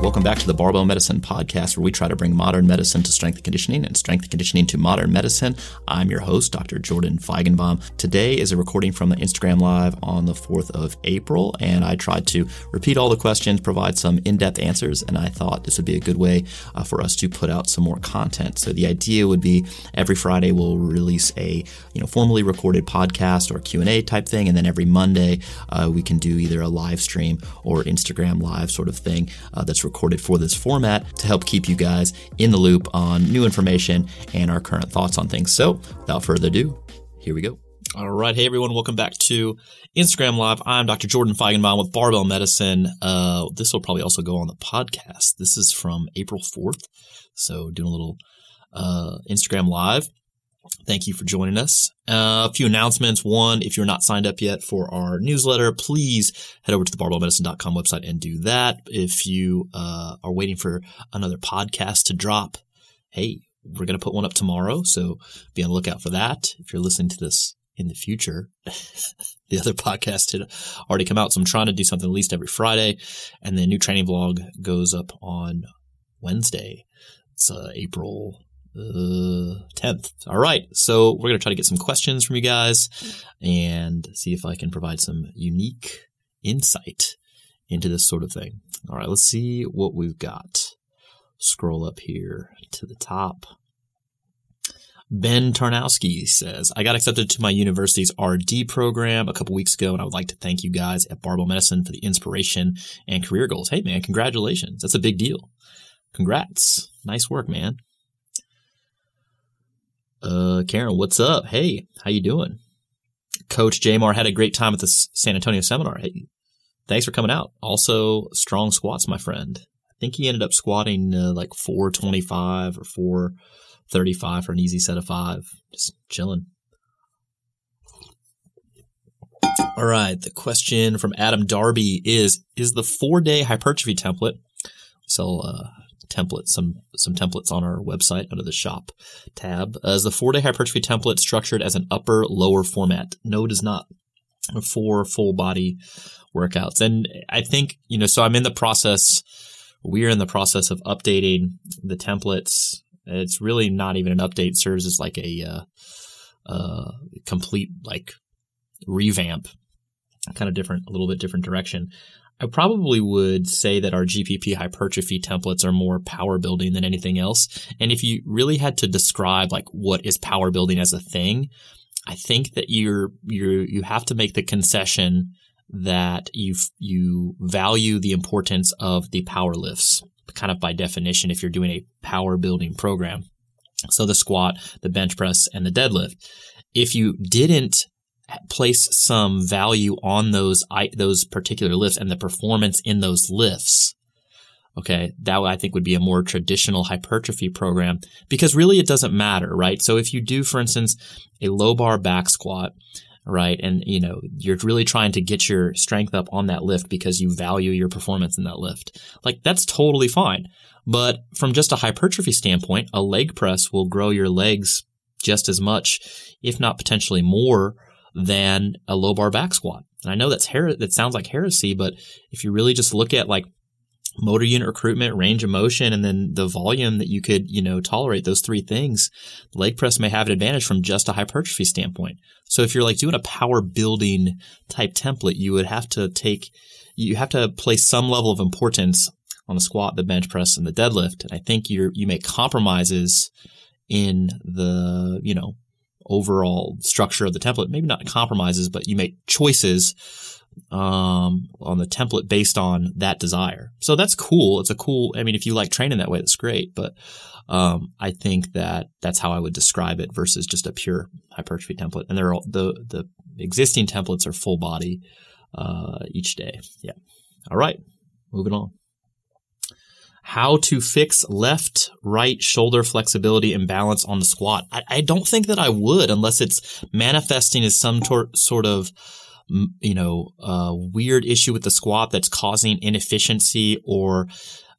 Welcome back to the Barbell Medicine Podcast, where we try to bring modern medicine to strength and conditioning and strength and conditioning to modern medicine. I'm your host, Dr. Jordan Feigenbaum. Today is a recording from the Instagram Live on the 4th of April, and I tried to repeat all the questions, provide some in depth answers, and I thought this would be a good way uh, for us to put out some more content. So the idea would be every Friday we'll release a you know formally recorded podcast or Q&A type thing, and then every Monday uh, we can do either a live stream or Instagram Live sort of thing uh, that's recorded for this format to help keep you guys in the loop on new information and our current thoughts on things. So, without further ado, here we go. All right. Hey, everyone. Welcome back to Instagram Live. I'm Dr. Jordan Feigenbaum with Barbell Medicine. Uh, this will probably also go on the podcast. This is from April 4th. So, doing a little uh, Instagram Live. Thank you for joining us. Uh, a few announcements. One, if you're not signed up yet for our newsletter, please head over to the barbellmedicine.com website and do that. If you uh, are waiting for another podcast to drop, hey, we're going to put one up tomorrow. So be on the lookout for that. If you're listening to this in the future, the other podcast had already come out. So I'm trying to do something at least every Friday. And the new training vlog goes up on Wednesday. It's uh, April uh, 10th. All right. So we're going to try to get some questions from you guys and see if I can provide some unique insight into this sort of thing. All right. Let's see what we've got. Scroll up here to the top. Ben Tarnowski says, I got accepted to my university's RD program a couple weeks ago, and I would like to thank you guys at Barbell Medicine for the inspiration and career goals. Hey, man, congratulations. That's a big deal. Congrats. Nice work, man. Uh, Karen, what's up? Hey, how you doing? Coach Jamar had a great time at the San Antonio seminar. Hey, thanks for coming out. Also, strong squats, my friend. I think he ended up squatting uh, like 425 or 435 for an easy set of five. Just chilling. All right. The question from Adam Darby is, is the four day hypertrophy template, sell uh, template, some some templates on our website under the shop tab. Uh, is the four day hypertrophy template structured as an upper lower format? No, it is not. For full body workouts, and I think you know. So I'm in the process. We're in the process of updating the templates. It's really not even an update. serves as like a uh, uh, complete like revamp kind of different, a little bit different direction. I probably would say that our GPP hypertrophy templates are more power building than anything else. And if you really had to describe like what is power building as a thing, I think that you're you you have to make the concession that you you value the importance of the power lifts kind of by definition if you're doing a power building program. So the squat, the bench press and the deadlift. If you didn't place some value on those those particular lifts and the performance in those lifts. Okay, that I think would be a more traditional hypertrophy program because really it doesn't matter, right? So if you do, for instance, a low bar back squat, right? And, you know, you're really trying to get your strength up on that lift because you value your performance in that lift. Like, that's totally fine. But from just a hypertrophy standpoint, a leg press will grow your legs just as much, if not potentially more, than a low bar back squat. And I know that's her- that sounds like heresy, but if you really just look at like motor unit recruitment, range of motion, and then the volume that you could, you know, tolerate those three things, leg press may have an advantage from just a hypertrophy standpoint. So if you're like doing a power building type template, you would have to take, you have to place some level of importance on the squat, the bench press, and the deadlift. And I think you you make compromises in the, you know, overall structure of the template. Maybe not compromises, but you make choices um, on the template based on that desire. So that's cool. It's a cool. I mean, if you like training that way, that's great. But um, I think that that's how I would describe it versus just a pure hypertrophy template. And they're all, the the existing templates are full body uh, each day. Yeah. All right. Moving on. How to fix left right shoulder flexibility and balance on the squat. I, I don't think that I would unless it's manifesting as some tor- sort of you know, a weird issue with the squat that's causing inefficiency or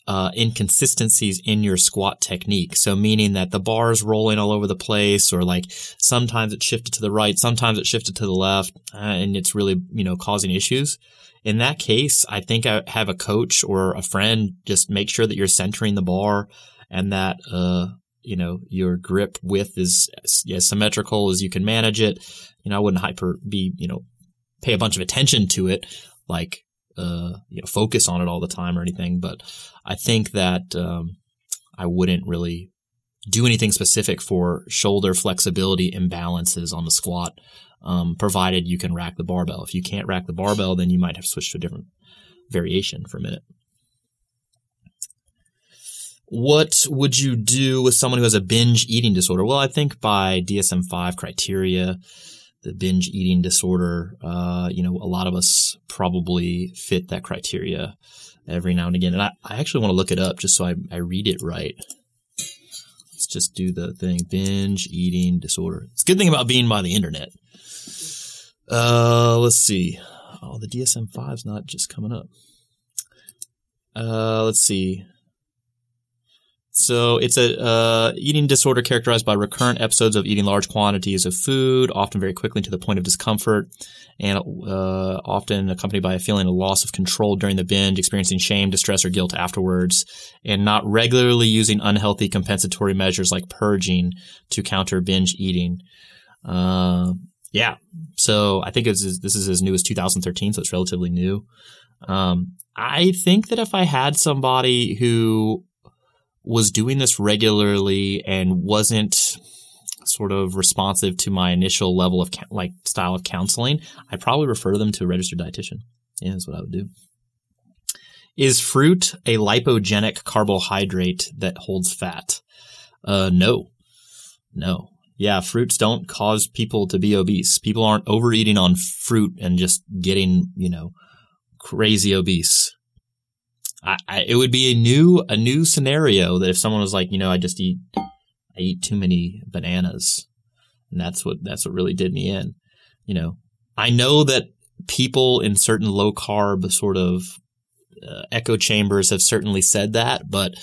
uh, inconsistencies in your squat technique. So meaning that the bar is rolling all over the place or like sometimes it's shifted to the right, sometimes it's shifted to the left uh, and it's really, you know, causing issues. In that case, I think I have a coach or a friend just make sure that you're centering the bar and that, uh, you know, your grip width is as symmetrical as you can manage it. You know, I wouldn't hyper be, you know, pay a bunch of attention to it, like uh, you know, focus on it all the time or anything. But I think that um, I wouldn't really do anything specific for shoulder flexibility imbalances on the squat, um, provided you can rack the barbell. If you can't rack the barbell, then you might have switched to a different variation for a minute. What would you do with someone who has a binge eating disorder? Well, I think by DSM 5 criteria, the binge eating disorder. Uh, you know, a lot of us probably fit that criteria every now and again. And I, I actually want to look it up just so I, I read it right. Let's just do the thing binge eating disorder. It's a good thing about being by the internet. Uh, let's see. Oh, the DSM 5 is not just coming up. Uh, let's see. So it's a uh, eating disorder characterized by recurrent episodes of eating large quantities of food, often very quickly to the point of discomfort, and uh, often accompanied by a feeling of loss of control during the binge, experiencing shame, distress, or guilt afterwards, and not regularly using unhealthy compensatory measures like purging to counter binge eating. Uh, yeah, so I think this is as new as 2013, so it's relatively new. Um, I think that if I had somebody who was doing this regularly and wasn't sort of responsive to my initial level of like style of counseling, I'd probably refer them to a registered dietitian. Yeah, that's what I would do. Is fruit a lipogenic carbohydrate that holds fat? Uh, no, no. Yeah, fruits don't cause people to be obese. People aren't overeating on fruit and just getting, you know, crazy obese. I, I, it would be a new a new scenario that if someone was like, you know, I just eat I eat too many bananas, and that's what that's what really did me in. You know, I know that people in certain low carb sort of uh, echo chambers have certainly said that, but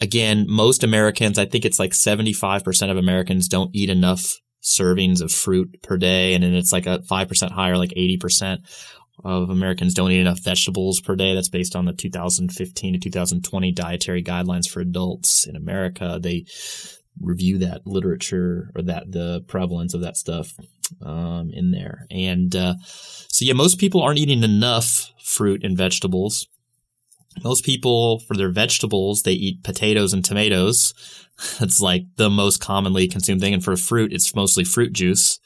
again, most Americans, I think it's like 75% of Americans don't eat enough servings of fruit per day. And then it's like a 5% higher, like 80% of Americans don't eat enough vegetables per day. That's based on the 2015 to 2020 dietary guidelines for adults in America. They review that literature or that the prevalence of that stuff um, in there. And uh, so, yeah, most people aren't eating enough fruit and vegetables. Most people, for their vegetables, they eat potatoes and tomatoes. That's like the most commonly consumed thing. And for fruit, it's mostly fruit juice.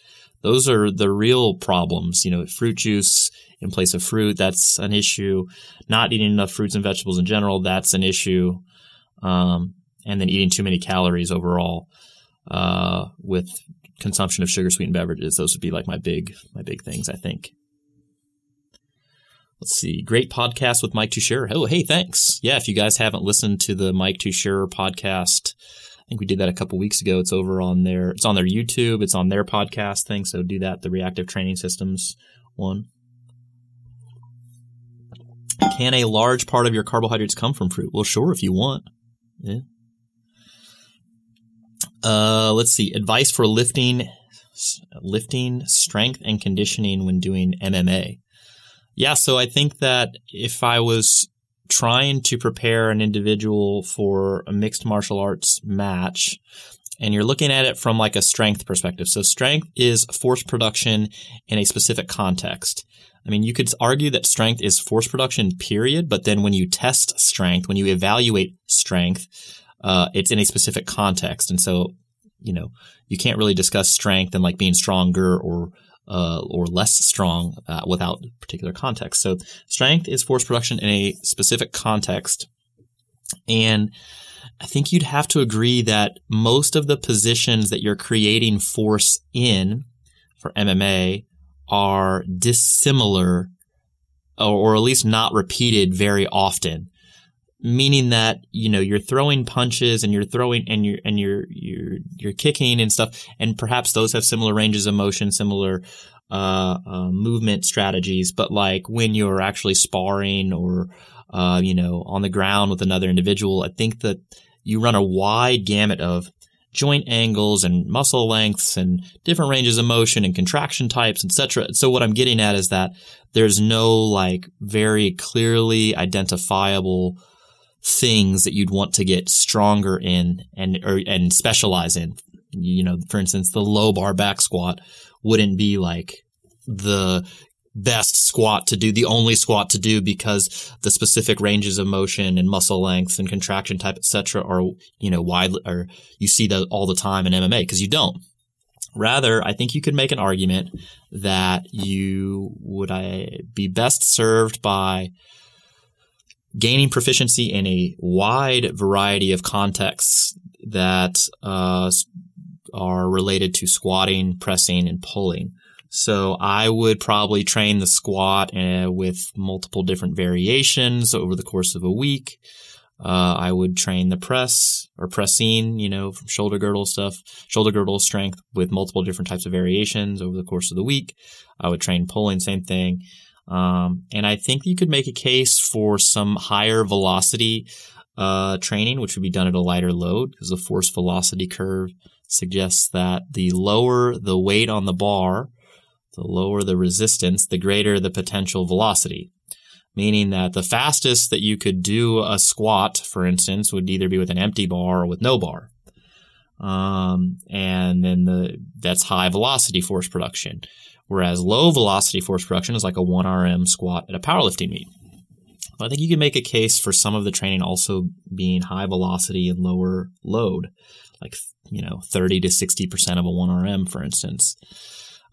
Those are the real problems. You know, fruit juice in place of fruit. That's an issue. Not eating enough fruits and vegetables in general. That's an issue. Um, and then eating too many calories overall uh, with consumption of sugar sweetened beverages. Those would be like my big my big things. I think. Let's see. Great podcast with Mike Tuchscherer. Oh, hey, thanks. Yeah, if you guys haven't listened to the Mike Tuchscherer podcast I think we did that a couple weeks ago. It's over on their, it's on their YouTube. It's on their podcast thing. So do that. The reactive training systems one. Can a large part of your carbohydrates come from fruit? Well, sure, if you want. Yeah. Uh, let's see. Advice for lifting, lifting, strength, and conditioning when doing MMA. Yeah, so I think that if I was trying to prepare an individual for a mixed martial arts match, and you're looking at it from like a strength perspective. So strength is force production in a specific context. I mean, you could argue that strength is force production, period. But then when you test strength, when you evaluate strength, uh, it's in a specific context. And so, you know, you can't really discuss strength and like being stronger or uh, or less strong uh, without particular context. So strength is force production in a specific context. And I think you'd have to agree that most of the positions that you're creating force in for MMA are dissimilar or, or at least not repeated very often meaning that you know you're throwing punches and you're throwing and you're and you're you're you're kicking and stuff and perhaps those have similar ranges of motion similar uh, uh, movement strategies but like when you're actually sparring or uh, you know on the ground with another individual i think that you run a wide gamut of joint angles and muscle lengths and different ranges of motion and contraction types, etc. So what I'm getting at is that there's no like very clearly identifiable things that you'd want to get stronger in and or, and specialize in. You know, for instance, the low bar back squat wouldn't be like the best squat to do, the only squat to do because the specific ranges of motion and muscle length and contraction type, etc., are you know widely or you see that all the time in MMA because you don't. Rather, I think you could make an argument that you would I be best served by gaining proficiency in a wide variety of contexts that uh, are related to squatting, pressing, and pulling. So I would probably train the squat uh, with multiple different variations over the course of a week. Uh, I would train the press or pressing, you know, from shoulder girdle stuff, shoulder girdle strength with multiple different types of variations over the course of the week. I would train pulling, same thing. Um, and I think you could make a case for some higher velocity uh, training, which would be done at a lighter load because the force velocity curve suggests that the lower the weight on the bar, the lower the resistance, the greater the potential velocity. Meaning that the fastest that you could do a squat, for instance, would either be with an empty bar or with no bar. Um, and then the that's high velocity force production. Whereas low velocity force production is like a 1RM squat at a powerlifting meet. I think you can make a case for some of the training also being high velocity and lower load, like you know 30 to 60 percent of a 1RM, for instance.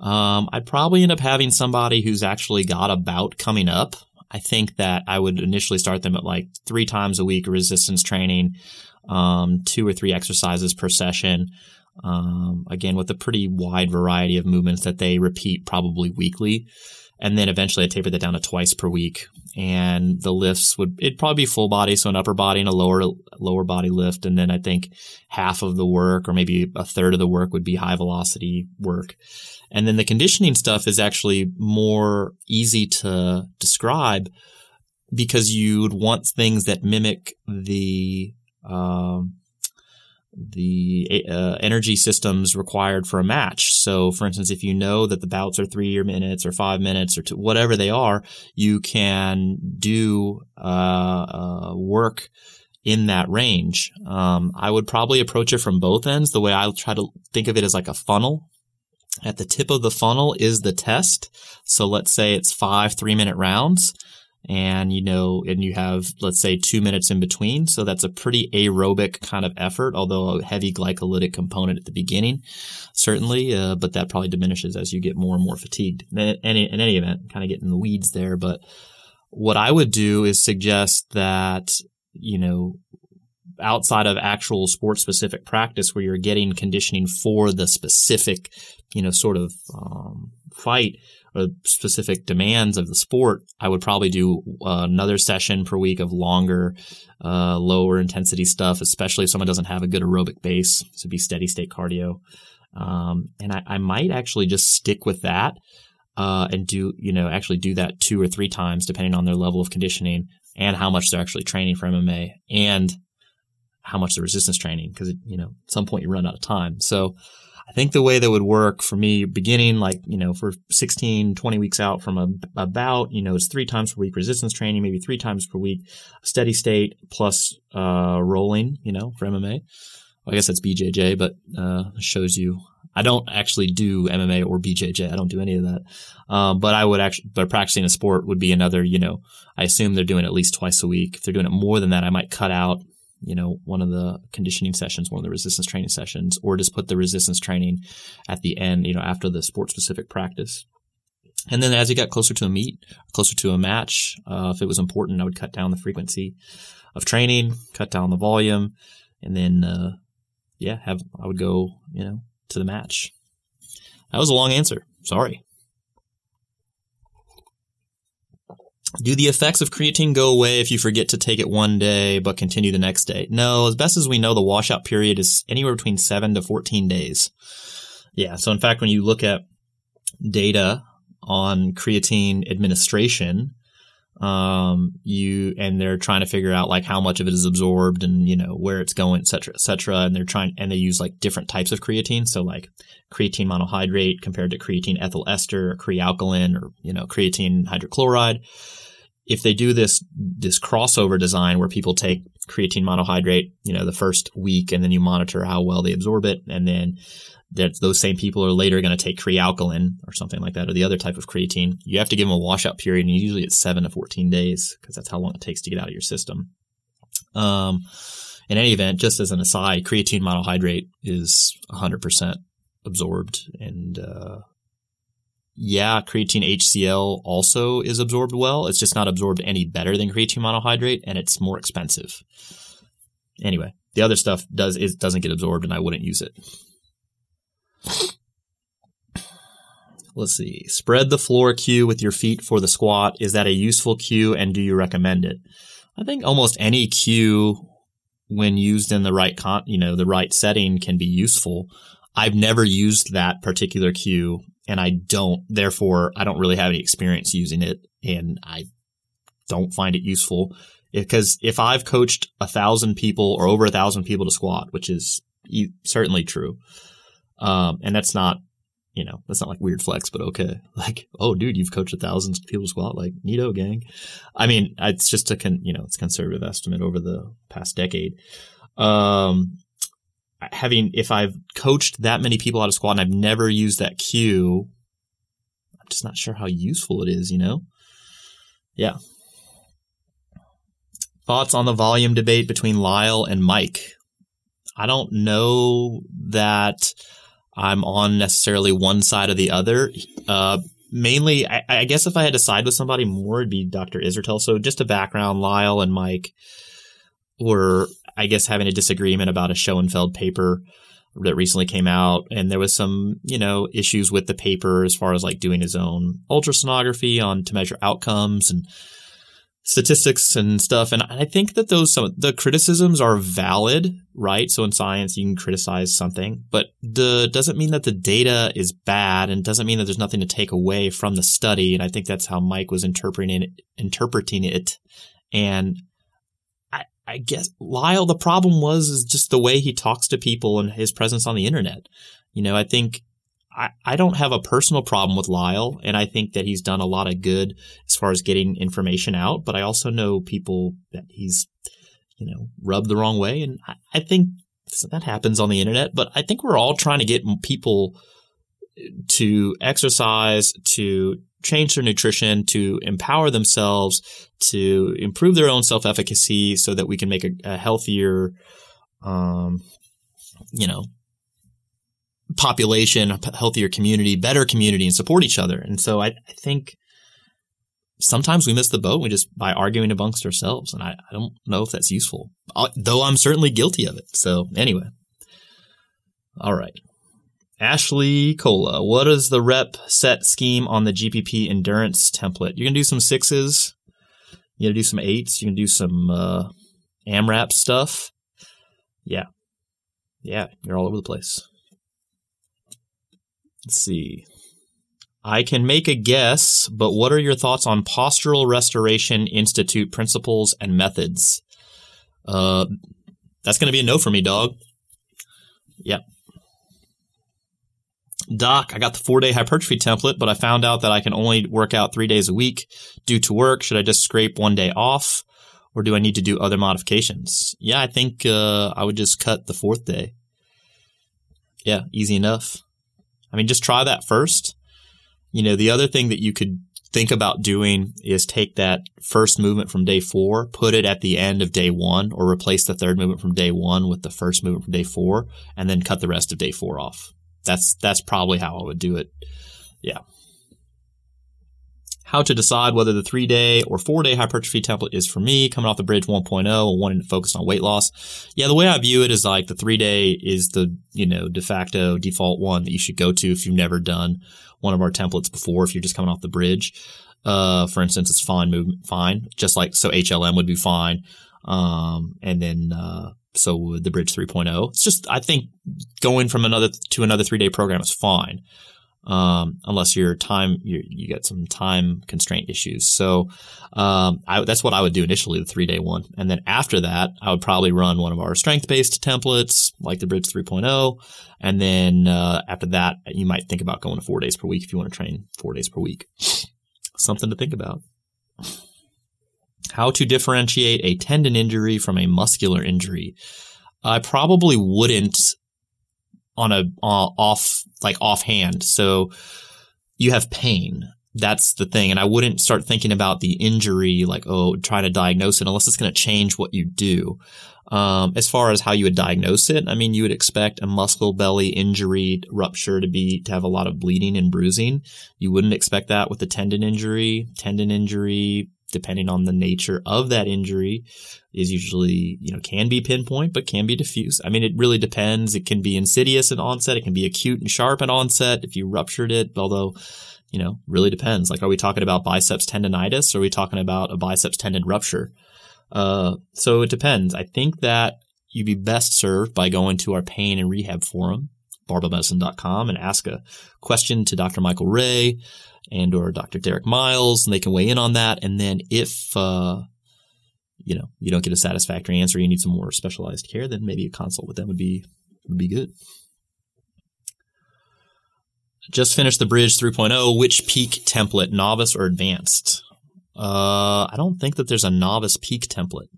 Um, I'd probably end up having somebody who's actually got a bout coming up. I think that I would initially start them at like three times a week resistance training, um, two or three exercises per session. Um, again, with a pretty wide variety of movements that they repeat probably weekly. And then eventually I tapered that down to twice per week. And the lifts would, it'd probably be full body. So an upper body and a lower, lower body lift. And then I think half of the work or maybe a third of the work would be high velocity work. And then the conditioning stuff is actually more easy to describe because you'd want things that mimic the, um, the uh, energy systems required for a match. So, for instance, if you know that the bouts are three minutes or five minutes or two, whatever they are, you can do uh, uh, work in that range. Um, I would probably approach it from both ends. The way I try to think of it as like a funnel. At the tip of the funnel is the test. So let's say it's five three minute rounds and you know, and you have, let's say, two minutes in between. So that's a pretty aerobic kind of effort, although a heavy glycolytic component at the beginning, certainly, uh, but that probably diminishes as you get more and more fatigued. In any, in any event, kind of getting the weeds there, but what I would do is suggest that, you know, outside of actual sport specific practice where you're getting conditioning for the specific, you know, sort of, um, fight or specific demands of the sport, I would probably do uh, another session per week of longer, uh, lower intensity stuff, especially if someone doesn't have a good aerobic base. So be steady state cardio. Um, and I, I, might actually just stick with that uh, and do, you know, actually do that two or three times depending on their level of conditioning and how much they're actually training for MMA and how much the resistance training because, you know, at some point you run out of time. So, I think the way that would work for me beginning like, you know, for 16, 20 weeks out from a, you know, it's three times per week resistance training, maybe three times per week, steady state plus, uh, rolling, you know, for MMA. Well, I guess that's BJJ, but, uh, shows you I don't actually do MMA or BJJ. I don't do any of that. Um, but I would actually, but practicing a sport would be another, you know, I assume they're doing it at least twice a week. If they're doing it more than that, I might cut out you know, one of the conditioning sessions, one of the resistance training sessions, or just put the resistance training at the end, you know, after the sport specific practice. And then as you got closer to a meet, closer to a match, uh, if it was important, I would cut down the frequency of training, cut down the volume, and then, uh, yeah, have, I would go, you know, to the match. That was a long answer. Sorry. Do the effects of creatine go away if you forget to take it one day but continue the next day? No, as best as we know, the washout period is anywhere between 7 to 14 days. Yeah, so in fact, when you look at data on creatine administration, um, you and they're trying to figure out like how much of it is absorbed and you know where it's going, et cetera, et cetera. And they're trying and they use like different types of creatine, so like creatine monohydrate compared to creatine ethyl ester, or Kre-Alkalyn, or you know creatine hydrochloride if they do this this crossover design where people take creatine monohydrate, you know, the first week, and then you monitor how well they absorb it, and then that those same people are later going to take Kre-Alkalyn or something like that, or the other type of creatine. You have to give them a washout period, and usually it's seven to fourteen days because that's how long it takes to get out of your system. Um, in any event, just as an aside, creatine monohydrate is 100% absorbed and uh, yeah, creatine HCl also is absorbed well. It's just not absorbed any better than creatine monohydrate, and it's more expensive. Anyway, the other stuff does is doesn't get absorbed, and I wouldn't use it. Let's see. Spread the floor cue with your feet for the squat. Is that a useful cue, and do you recommend it? I think almost any cue, when used in the right con, you know, the right setting, can be useful. I've never used that particular cue and I don't, therefore, I don't really have any experience using it and I don't find it useful because if I've coached a thousand people or over a thousand people to squat, which is certainly true, um, and that's not, you know, that's not like weird flex, but okay. Like, oh, dude, you've coached a thousand people squat, like, neato, gang. I mean, it's just a, con, you know, it's conservative estimate over the past decade. Um, having if I've coached that many people out of squat and I've never used that cue, I'm just not sure how useful it is, you know? Yeah. Thoughts on the volume debate between Lyle and Mike? I don't know that I'm on necessarily one side or the other. Uh, mainly, I, I, guess if I had to side with somebody more, it'd be Dr. Israetel. So just a background, Lyle and Mike were I guess having a disagreement about a Schoenfeld paper that recently came out, and there was some you know issues with the paper as far as like doing his own ultrasonography on to measure outcomes and statistics and stuff. And I think that those some the criticisms are valid, right? So in science, you can criticize something, but the doesn't mean that the data is bad, and doesn't mean that there's nothing to take away from the study. And I think that's how Mike was interpreting it, interpreting it. And I guess Lyle, the problem was is just the way he talks to people and his presence on the internet. You know, I think I, I don't have a personal problem with Lyle, and I think that he's done a lot of good as far as getting information out. But I also know people that he's, you know, rubbed the wrong way, and I, I think that happens on the internet. But I think we're all trying to get people to exercise, to change their nutrition, to empower themselves, to improve their own self efficacy so that we can make a, a healthier, um, you know, population, a healthier community, better community, and support each other. And so I, I think sometimes we miss the boat we just by arguing amongst ourselves. And I, I don't know if that's useful, uh, though I'm certainly guilty of it. So anyway. All right. Ashley Cola, what is the rep set scheme on the GPP endurance template? You're gonna do some sixes. You're gonna do some eights. You're gonna do some uh, AMRAP stuff. Yeah, yeah, you're all over the place. Let's see. I can make a guess, but what are your thoughts on Postural Restoration Institute principles and methods? Uh, that's going to be a no for me, dog. Yep. Doc, I got the four day hypertrophy template, but I found out that I can only work out three days a week due to work. Should I just scrape one day off or do I need to do other modifications? Yeah, I think uh, I would just cut the fourth day. Yeah, easy enough. I mean, just try that first. You know, the other thing that you could think about doing is take that first movement from day four, put it at the end of day one, or replace the third movement from day one with the first movement from day four, and then cut the rest of day four off. That's that's probably how I would do it. Yeah. How to decide whether the three day or four day hypertrophy template is for me, coming off the bridge 1.0 wanting to focus on weight loss. Yeah, the way I view it is like the three day is the, you know, de facto default one that you should go to if you've never done one of our templates before, if you're just coming off the bridge. Uh, for instance, it's fine movement, fine. Just like, so HLM would be fine. Um, and then, uh, so would the bridge 3.0. It's just, I think going from another to another three day program is fine um, unless your time you you get some time constraint issues. So um, I, that's what I would do initially, the three day one, and then after that, I would probably run one of our strength based templates like the Bridge 3.0, and then uh, after that, you might think about going to four days per week if you want to train four days per week. Something to think about. How to differentiate a tendon injury from a muscular injury. I probably wouldn't on a uh, off like offhand. So you have pain. That's the thing. And I wouldn't start thinking about the injury, like, oh, trying to diagnose it unless it's going to change what you do. Um, as far as how you would diagnose it, I mean, you would expect a muscle belly injury rupture to be, to have a lot of bleeding and bruising. You wouldn't expect that with a tendon injury. Tendon injury depending on the nature of that injury is usually, you know, can be pinpoint, but can be diffuse. I mean, it really depends. It can be insidious at onset. It can be acute and sharp at onset if you ruptured it, although, you know, really depends. Like, are we talking about biceps tendonitis or are we talking about a biceps tendon rupture? Uh, so it depends. I think that you'd be best served by going to our pain and rehab forum, barbellmedicine.com and ask a question to Dr. Michael Ray and or Dr. Derek Miles, and they can weigh in on that. And then if uh, you know you don't get a satisfactory answer, you need some more specialized care, then maybe a consult with them would be would be good. Just finished the Bridge 3.0. Which peak template, novice or advanced? Uh, I don't think that there's a novice peak template.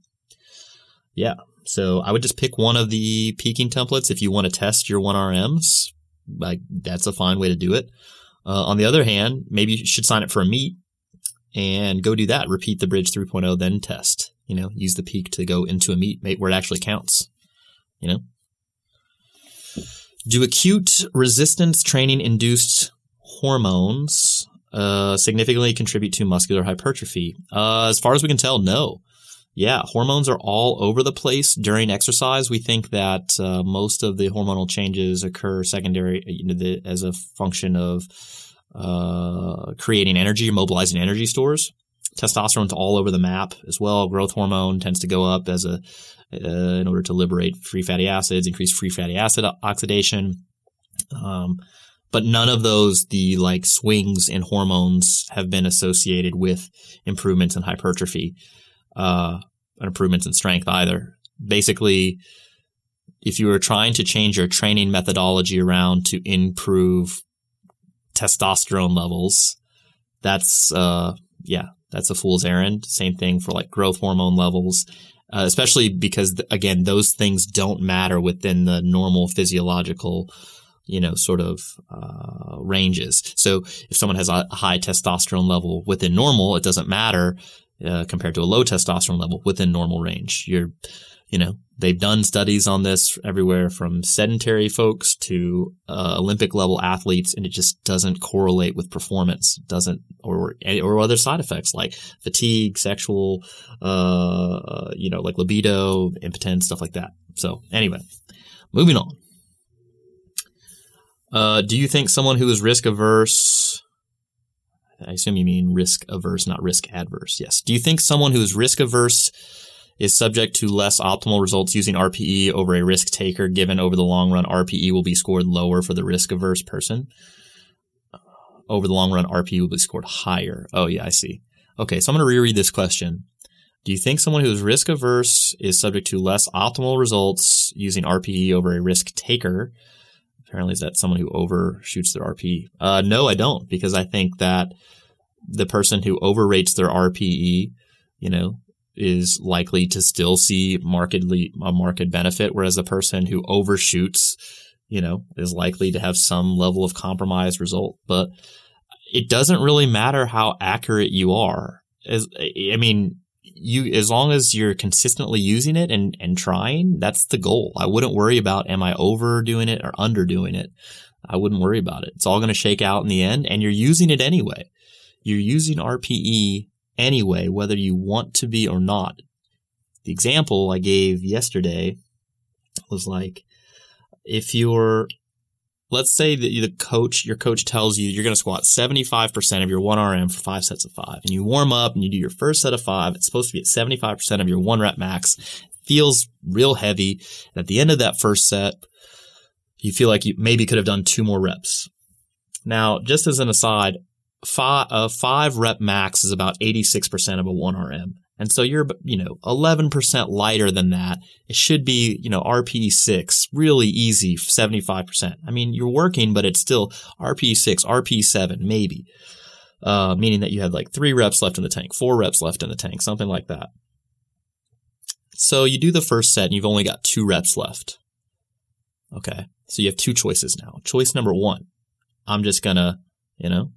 Yeah, so I would just pick one of the peaking templates if you want to test your 1RMs. Like that's a fine way to do it. Uh, on the other hand, maybe you should sign up for a meet and go do that. Repeat the bridge 3.0, then test. You know, use the peak to go into a meet where it actually counts. You know, do acute resistance training induced hormones uh, significantly contribute to muscular hypertrophy? Uh, as far as we can tell, no yeah, hormones are all over the place during exercise. We think that uh, most of the hormonal changes occur secondary you know, the, as a function of uh, creating energy, mobilizing energy stores. Testosterone's all over the map as well. Growth hormone tends to go up as a uh, in order to liberate free fatty acids, increase free fatty acid oxidation. Um, but none of those the like swings in hormones have been associated with improvements in hypertrophy uh, improvements in strength either. Basically, if you were trying to change your training methodology around to improve testosterone levels, that's uh, yeah, that's a fool's errand. Same thing for like growth hormone levels, uh, especially because again, those things don't matter within the normal physiological you know, sort of uh, ranges. So if someone has a high testosterone level within normal, it doesn't matter uh, compared to a low testosterone level within normal range. You're, you know, they've done studies on this everywhere from sedentary folks to uh, Olympic level athletes, and it just doesn't correlate with performance. Doesn't or or other side effects like fatigue, sexual, uh, you know, like libido, impotence, stuff like that. So anyway, moving on. Uh, do you think someone who is risk averse? I assume you mean risk averse, not risk adverse. Yes. Do you think someone who is risk averse is subject to less optimal results using RPE over a risk taker, given over the long run RPE will be scored lower for the risk averse person? Over the long run, RPE will be scored higher. Oh, yeah, I see. Okay, so I'm going to reread this question. Do you think someone who is risk averse is subject to less optimal results using RPE over a risk taker? Apparently, is that someone who overshoots their RPE? Uh, no, I don't, because I think that the person who overrates their RPE, you know, is likely to still see markedly a market benefit, whereas the person who overshoots, you know, is likely to have some level of compromised result. But it doesn't really matter how accurate you are. As I mean, you as long as you're consistently using it and and trying, that's the goal. I wouldn't worry about am I overdoing it or underdoing it. I wouldn't worry about it. It's all going to shake out in the end, and you're using it anyway. You're using RPE anyway, whether you want to be or not. The example I gave yesterday was like, if you're, let's say that the coach, your coach tells you you're going to squat 75% of your 1RM for five sets of five, and you warm up and you do your first set of five. It's supposed to be at 75% of your one rep max. Feels real heavy. And at the end of that first set, you feel like you maybe could have done two more reps. Now, just as an aside, five, a uh, five rep max is about 86% of a 1RM. And so you're, you know, 11% lighter than that. It should be, you know, RP6, really easy, 75%. I mean, you're working, but it's still RP6, RP7, maybe. Uh, meaning that you had like three reps left in the tank, four reps left in the tank, something like that. So you do the first set and you've only got two reps left. Okay. So you have two choices now. Choice number one, I'm just gonna, you know,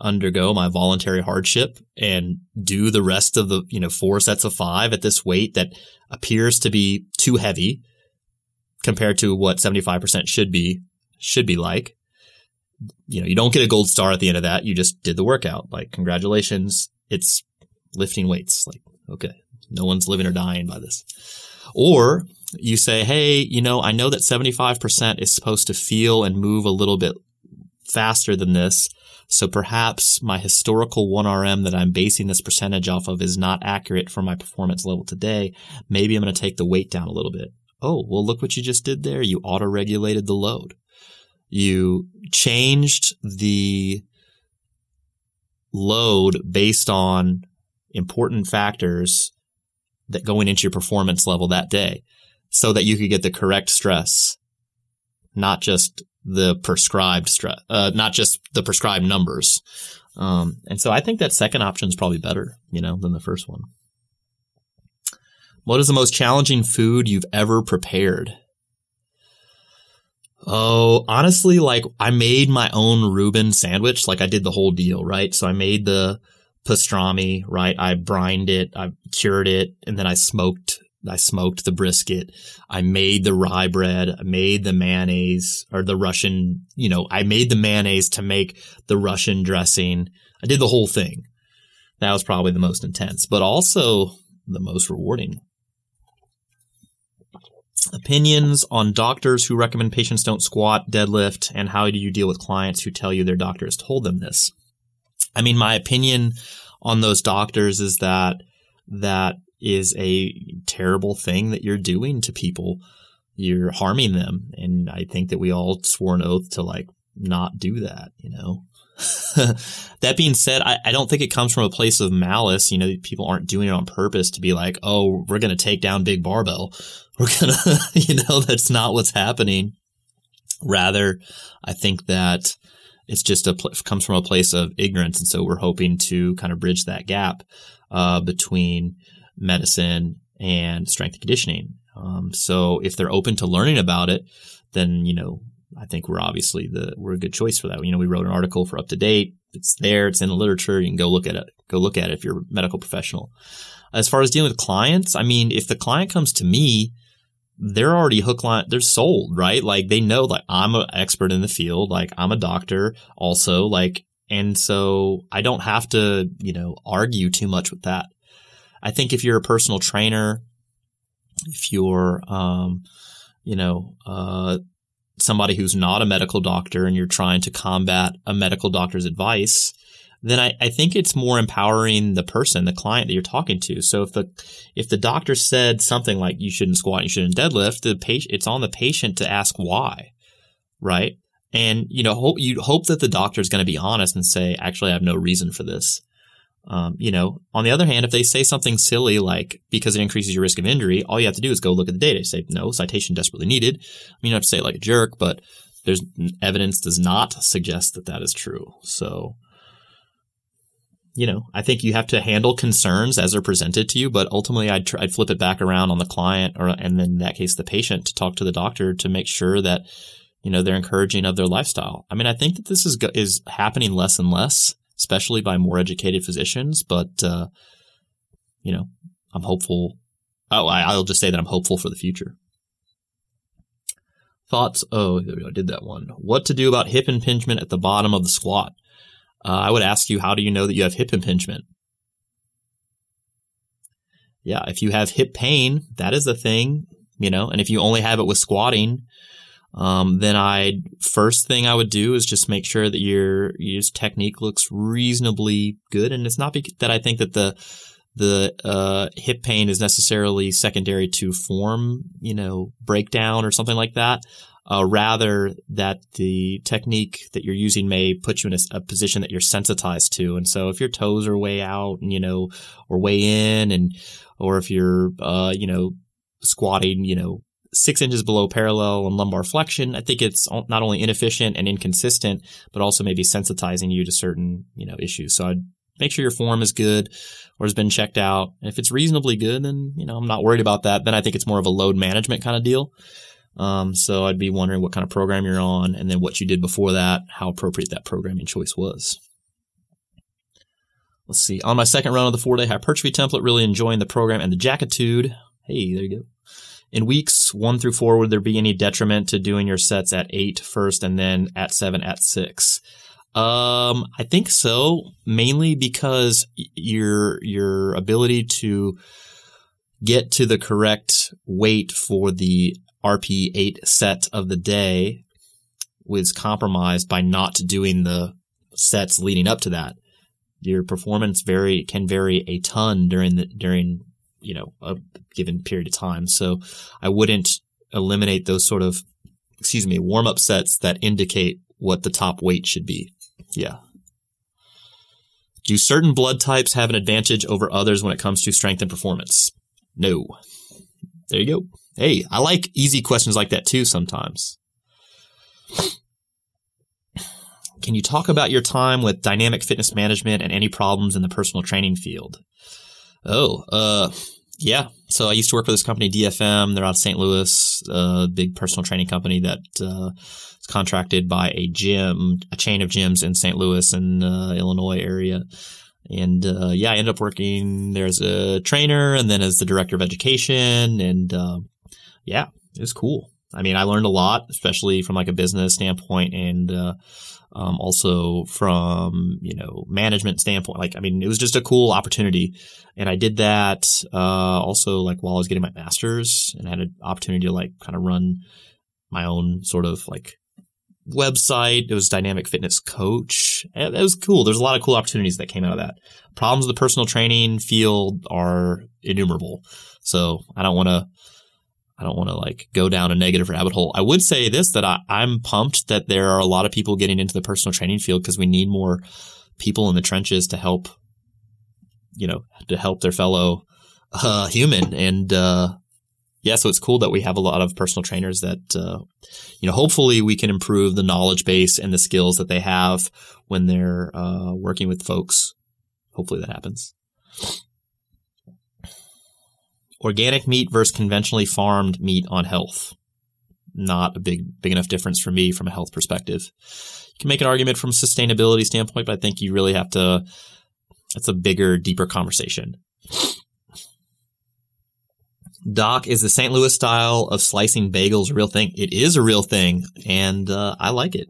undergo my voluntary hardship and do the rest of the, you know, four sets of five at this weight that appears to be too heavy compared to what 75% should be, should be like. You know, you don't get a gold star at the end of that. You just did the workout. Like, congratulations. It's lifting weights. Like, okay, no one's living or dying by this. Or you say, Hey, you know, I know that 75% is supposed to feel and move a little bit faster than this. So perhaps my historical 1RM that I'm basing this percentage off of is not accurate for my performance level today. Maybe I'm going to take the weight down a little bit. Oh, well, look what you just did there. You auto regulated the load. You changed the load based on important factors that going into your performance level that day so that you could get the correct stress, not just the prescribed stress, uh, not just the prescribed numbers. Um, and so I think that second option is probably better, you know, than the first one. What is the most challenging food you've ever prepared? Oh, honestly, like I made my own Reuben sandwich. Like I did the whole deal, right? So I made the pastrami, right? I brined it, I cured it, and then I smoked I smoked the brisket. I made the rye bread. I made the mayonnaise or the Russian, you know, I made the mayonnaise to make the Russian dressing. I did the whole thing. That was probably the most intense, but also the most rewarding. Opinions on doctors who recommend patients don't squat, deadlift, and how do you deal with clients who tell you their doctor has told them this? I mean, my opinion on those doctors is that that is a terrible thing that you're doing to people. You're harming them. And I think that we all swore an oath to like not do that, you know? that being said, I, I, don't think it comes from a place of malice. You know, people aren't doing it on purpose to be like, oh, we're going to take down Big Barbell. We're going to, you know, that's not what's happening. Rather, I think that it's just a comes from a place of ignorance, and so we're hoping to kind of bridge that gap uh, between medicine and strength and conditioning. Um, so if they're open to learning about it, then you know I think we're obviously the we're a good choice for that. You know, we wrote an article for UpToDate. It's there. It's in the literature. You can go look at it. Go look at it if you're a medical professional. As far as dealing with clients, I mean, if the client comes to me, they're already hook line. They're sold, right? Like they know, like I'm an expert in the field. Like I'm a doctor, also. Like, and so I don't have to, you know, argue too much with that. I think if you're a personal trainer, if you're, um, you know, uh, somebody who's not a medical doctor and you're trying to combat a medical doctor's advice, then I, I think it's more empowering the person, the client that you're talking to. So if the if the doctor said something like you shouldn't squat, you shouldn't deadlift, the patient it's on the patient to ask why, right? And you know, hope you hope that the doctor is going to be honest and say, actually, I have no reason for this. Um, you know, on the other hand, if they say something silly like because it increases your risk of injury, all you have to do is go look at the data. Say no, citation desperately needed. I mean, you have to say like a jerk, but there's evidence does not suggest that that is true. So, you know, I think you have to handle concerns as they're presented to you, but ultimately I'd, tr- I'd flip it back around on the client or, and then in that case, the patient to talk to the doctor to make sure that, you know, they're encouraging of their lifestyle. I mean, I think that this is, is happening less and less, especially by more educated physicians, but, uh, you know, I'm hopeful. Oh, I, I'll just say that I'm hopeful for the future. Thoughts? Oh, I did that one. What to do about hip impingement at the bottom of the squat? uh, I would ask you, how do you know that you have hip impingement? Yeah, if you have hip pain, that is a thing, you know, and if you only have it with squatting, um, then I first thing I would do is just make sure that your your technique looks reasonably good, and it's not that I think that the the uh, hip pain is necessarily secondary to form, you know, breakdown or something like that uh, rather that the technique that you're using may put you in a, a, position that you're sensitized to. And so if your toes are way out, and, you know, or way in, and or if you're, uh, you know, squatting, you know, six inches below parallel and lumbar flexion, I think it's not only inefficient and inconsistent, but also maybe sensitizing you to certain, you know, issues. So I'd make sure your form is good or has been checked out. And if it's reasonably good, then, you know, I'm not worried about that. Then I think it's more of a load management kind of deal. Um, so I'd be wondering what kind of program you're on and then what you did before that, how appropriate that programming choice was. Let's see. On my second run of the four day hypertrophy template, really enjoying the program and the jackitude. Hey, there you go. In weeks one through four, would there be any detriment to doing your sets at eight first and then at seven at six? Um, I think so, mainly because your your ability to get to the correct weight for the RP8 set of the day was compromised by not doing the sets leading up to that. Your performance vary can vary a ton during the during you know a given period of time. So I wouldn't eliminate those sort of excuse me warm up sets that indicate what the top weight should be. Yeah. Do certain blood types have an advantage over others when it comes to strength and performance? No. There you go. Hey, I like easy questions like that too sometimes. Can you talk about your time with dynamic fitness management and any problems in the personal training field? Oh, uh, yeah. So I used to work for this company, DFM. They're out of St. Louis, a big personal training company that uh, is contracted by a gym, a chain of gyms in St. Louis and uh, Illinois area. And uh, yeah, I ended up working there as a trainer and then as the director of education. And uh, yeah, it was cool. I mean, I learned a lot, especially from like a business standpoint and uh, um, also from you know management standpoint. Like, I mean, it was just a cool opportunity, and I did that uh, also like while I was getting my master's, and I had an opportunity to like kind of run my own sort of like website. It was dynamic fitness coach. It was cool. There's a lot of cool opportunities that came out of that. Problems with the personal training field are innumerable. So I don't want to I don't want to like go down a negative rabbit hole. I would say this that I, I'm pumped that there are a lot of people getting into the personal training field because we need more people in the trenches to help, you know, to help their fellow uh, human. And uh, yeah, so it's cool that we have a lot of personal trainers that, uh, you know, hopefully we can improve the knowledge base and the skills that they have when they're uh, working with folks. Hopefully that happens organic meat versus conventionally farmed meat on health. Not a big big enough difference for me from a health perspective. You can make an argument from a sustainability standpoint, but I think you really have to. It's a bigger, deeper conversation. Doc, is the St. Louis style of slicing bagels a real thing? It is a real thing, and uh, I like it.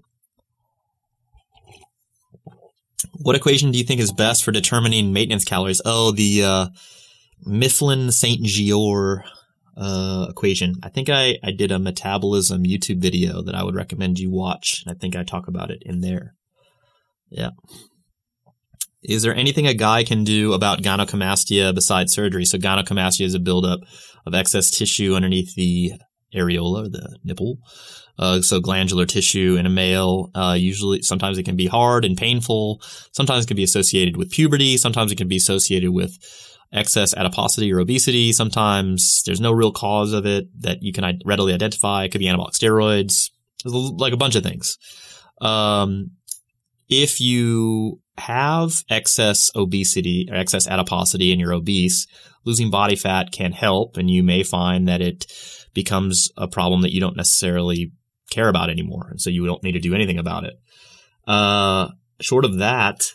What equation do you think is best for determining maintenance calories? Oh, the uh, Mifflin St. Jeor uh, equation. I think I, I did a metabolism YouTube video that I would recommend you watch. I think I talk about it in there. Yeah. Is there anything a guy can do about gynecomastia besides surgery? So gynecomastia is a buildup of excess tissue underneath the areola, the nipple. Uh, so glandular tissue in a male, uh, usually, sometimes it can be hard and painful. Sometimes it can be associated with puberty. Sometimes it can be associated with excess adiposity or obesity. Sometimes there's no real cause of it that you can readily identify. It could be anabolic steroids, like a bunch of things. Um, if you have excess obesity or excess adiposity and you're obese, losing body fat can help. And you may find that it becomes a problem that you don't necessarily care about anymore. And so you don't need to do anything about it. Uh, short of that,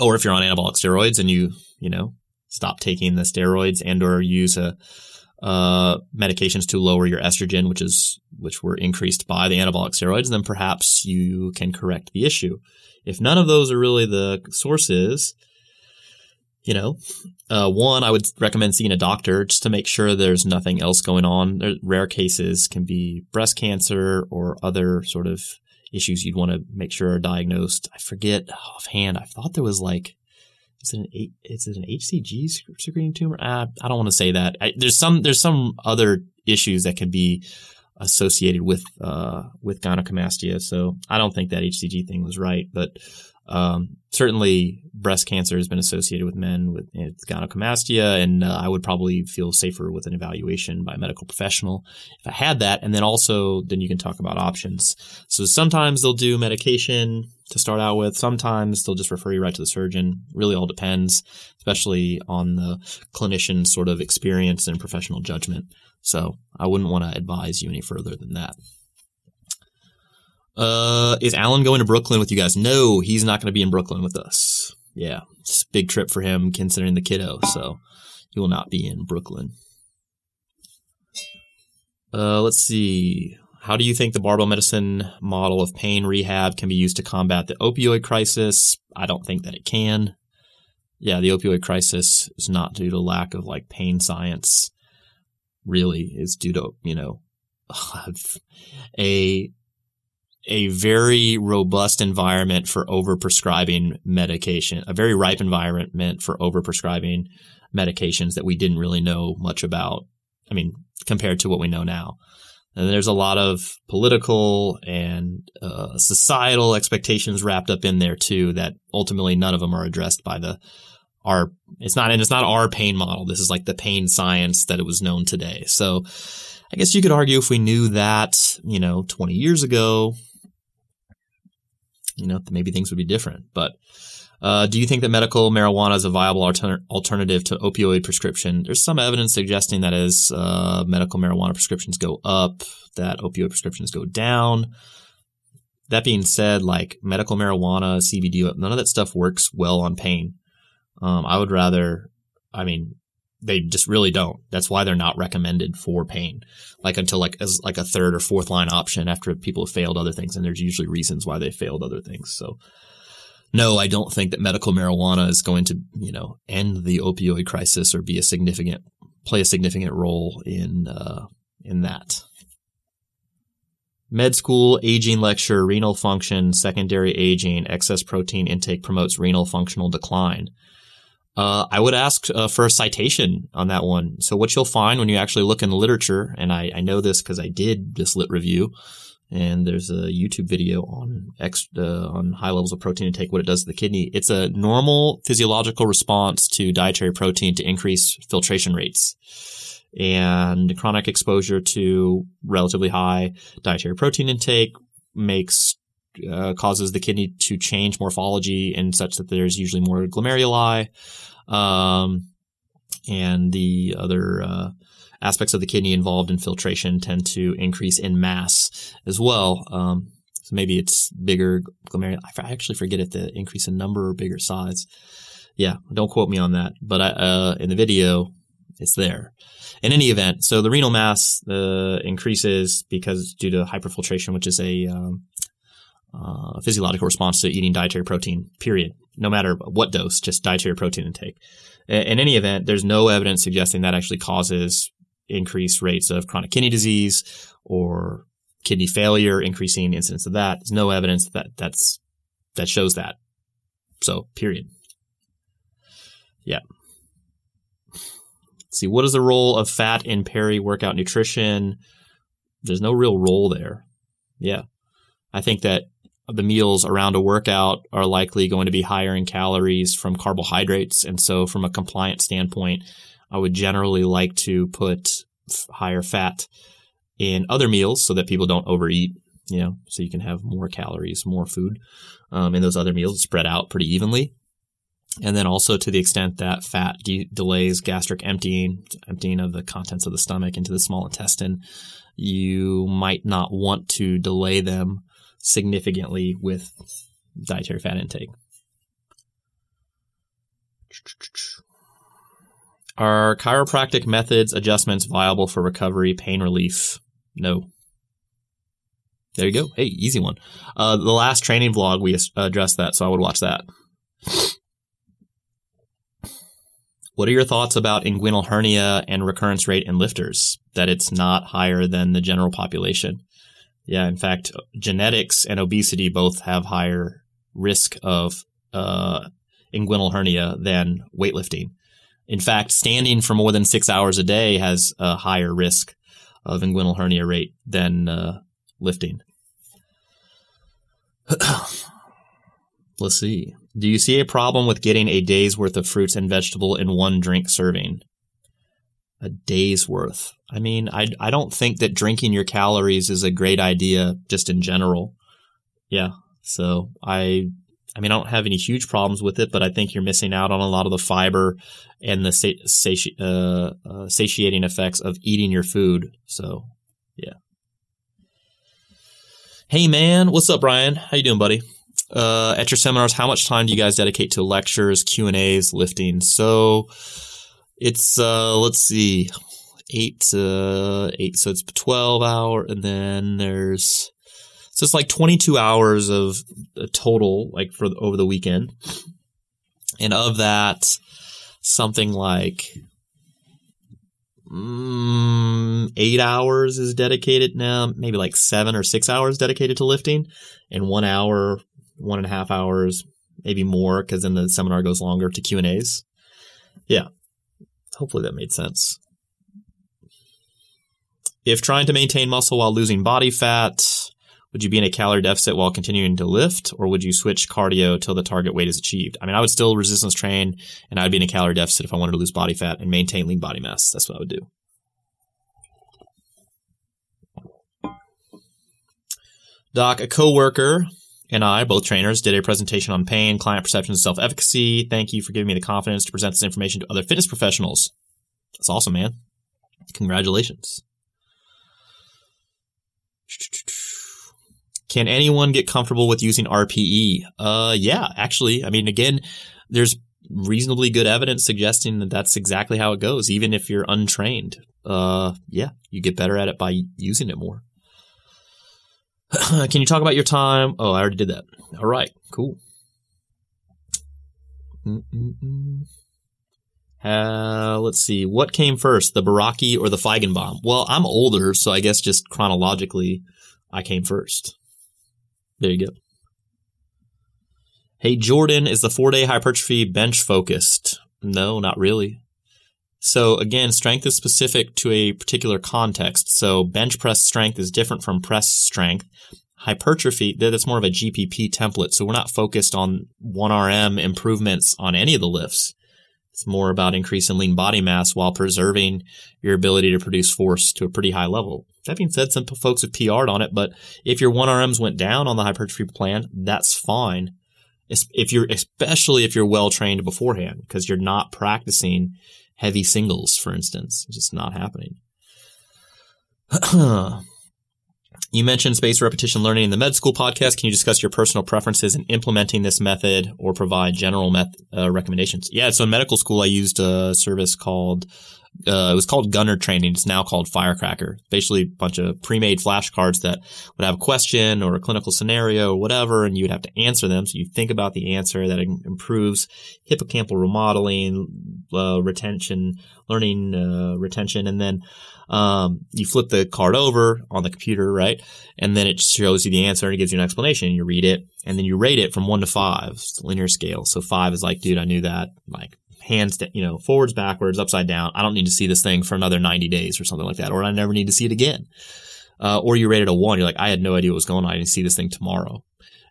or if you're on anabolic steroids and you, you know, stop taking the steroids and or use a, uh, medications to lower your estrogen, which is which were increased by the anabolic steroids, then perhaps you can correct the issue. If none of those are really the sources, you know, uh, one, I would recommend seeing a doctor just to make sure there's nothing else going on. There, rare cases can be breast cancer or other sort of issues you'd want to make sure are diagnosed. I forget offhand. I thought there was like is it an is it an HCG secreting tumor? Uh, I don't want to say that. I, there's some there's some other issues that can be associated with uh, with gynecomastia. So I don't think that HCG thing was right, but um, certainly breast cancer has been associated with men with, gynecomastia, and uh, I would probably feel safer with an evaluation by a medical professional if I had that. And then also, then you can talk about options. So sometimes they'll do medication to start out with. Sometimes they'll just refer you right to the surgeon. Really all depends, especially on the clinician's sort of experience and professional judgment. So I wouldn't want to advise you any further than that. Uh, is Alan going to Brooklyn with you guys? No, he's not going to be in Brooklyn with us. Yeah, it's big trip for him considering the kiddo, so he will not be in Brooklyn. Uh, let's see. How do you think the barbell medicine model of pain rehab can be used to combat the opioid crisis? I don't think that it can. Yeah, the opioid crisis is not due to lack of like pain science. Really, it's due to, you know, a a very robust environment for overprescribing medication, a very ripe environment for overprescribing medications that we didn't really know much about. I mean, compared to what we know now. And there's a lot of political and uh, societal expectations wrapped up in there too that ultimately none of them are addressed by the our it's not and it's not our pain model. This is like the pain science that it was known today. So I guess you could argue if we knew that, you know, 20 years ago, you know, maybe things would be different. But uh, do you think that medical marijuana is a viable alter- alternative to opioid prescription? There's some evidence suggesting that as uh, medical marijuana prescriptions go up, that opioid prescriptions go down. That being said, like medical marijuana, CBD, none of that stuff works well on pain. Um, I would rather, I mean, they just really don't. That's why they're not recommended for pain. Like until like as like a third or fourth line option after people have failed other things, and there's usually reasons why they failed other things. So, no, I don't think that medical marijuana is going to you know end the opioid crisis or be a significant play a significant role in uh, in that. Med school aging lecture, renal function, secondary aging, excess protein intake promotes renal functional decline. Uh, I would ask uh, for a citation on that one. So what you'll find when you actually look in the literature, and I, I know this because I did this lit review, and there's a YouTube video on ex, uh, on high levels of protein intake, what it does to the kidney. It's a normal physiological response to dietary protein to increase filtration rates. And chronic exposure to relatively high dietary protein intake makes uh, causes the kidney to change morphology in such that there's usually more glomeruli, um, and the other uh, aspects of the kidney involved in filtration tend to increase in mass as well. Um, so maybe it's bigger glomeruli. I actually forget if the increase in number or bigger size. Yeah, don't quote me on that, but I, uh, in the video, it's there. In any event, so the renal mass uh, increases because due to hyperfiltration, which is a um, uh, physiological response to eating dietary protein, period. No matter what dose, just dietary protein intake. In any event, there's no evidence suggesting that actually causes increased rates of chronic kidney disease or kidney failure, increasing incidence of that. There's no evidence that that's that shows that. So, period. Yeah. Let's see, what is the role of fat in peri-workout nutrition? There's no real role there. Yeah. I think that the meals around a workout are likely going to be higher in calories from carbohydrates. And so, from a compliance standpoint, I would generally like to put f- higher fat in other meals so that people don't overeat, you know, so you can have more calories, more food um, in those other meals spread out pretty evenly. And then also to the extent that fat de- delays gastric emptying, emptying of the contents of the stomach into the small intestine, you might not want to delay them significantly with dietary fat intake. Are chiropractic methods adjustments viable for recovery, pain relief? No. There you go. Hey, easy one. Uh, the last training vlog, we addressed that, so I would watch that. What are your thoughts about inguinal hernia and recurrence rate in lifters? That it's not higher than the general population. Yeah, in fact, genetics and obesity both have higher risk of uh, inguinal hernia than weightlifting. In fact, standing for more than six hours a day has a higher risk of inguinal hernia rate than uh, lifting. Let's see. Do you see a problem with getting a day's worth of fruits and vegetable in one drink serving? A day's worth. I mean, I, I don't think that drinking your calories is a great idea just in general. Yeah. So I I mean, I don't have any huge problems with it, but I think you're missing out on a lot of the fiber and the sati- uh, uh, satiating effects of eating your food. So, yeah. Hey, man, what's up, Brian? How you doing, buddy? Uh, at your seminars, how much time do you guys dedicate to lectures, Q and A's, lifting? So, it's uh, let's see, eight to eight. So it's twelve hour, and then there's so it's like 22 hours of total, like for over the weekend. And of that, something like mm, eight hours is dedicated now, maybe like seven or six hours dedicated to lifting, and one hour, one and a half hours, maybe more, because then the seminar goes longer to Q and A's. Yeah, hopefully that made sense. If trying to maintain muscle while losing body fat, would you be in a calorie deficit while continuing to lift, or would you switch cardio till the target weight is achieved? I mean, I would still resistance train, and I'd be in a calorie deficit if I wanted to lose body fat and maintain lean body mass. That's what I would do. Doc, a coworker and I, both trainers, did a presentation on pain, client perception, and self-efficacy. Thank you for giving me the confidence to present this information to other fitness professionals. That's awesome, man. Congratulations. Can anyone get comfortable with using RPE? Uh, yeah, actually. I mean, again, there's reasonably good evidence suggesting that that's exactly how it goes, even if you're untrained. Uh, yeah, you get better at it by using it more. Can you talk about your time? Oh, I already did that. All right, cool. Uh, let's see. What came first, the Baraki or the Feigenbaum? Well, I'm older, so I guess just chronologically, I came first. There you go. Hey, Jordan, is the four day hypertrophy bench focused? No, not really. So again, strength is specific to a particular context. So bench press strength is different from press strength. Hypertrophy, that's more of a GPP template. So we're not focused on 1RM improvements on any of the lifts. It's more about increasing lean body mass while preserving your ability to produce force to a pretty high level. That being said, some folks have PR'd on it, but if your 1RMs went down on the hypertrophy plan, that's fine. If you're, especially if you're well trained beforehand, because you're not practicing heavy singles, for instance. It's just not happening. you mentioned spaced repetition learning in the med school podcast. Can you discuss your personal preferences in implementing this method or provide general met- uh, recommendations? Yeah, so in medical school, I used a service called uh, it was called Gunner Training. It's now called Firecracker. Basically, a bunch of pre-made flashcards that would have a question or a clinical scenario or whatever, and you would have to answer them. So you think about the answer that improves hippocampal remodeling, uh, retention, learning uh, retention, and then um, you flip the card over on the computer, right? And then it shows you the answer and it gives you an explanation. You read it and then you rate it from one to five. It's a linear scale. So five is like, dude, I knew that. Like hands, you know, forwards, backwards, upside down. I don't need to see this thing for another 90 days or something like that, or I never need to see it again. Uh, or you rate it a one. You're like, I had no idea what was going on. I didn't see this thing tomorrow.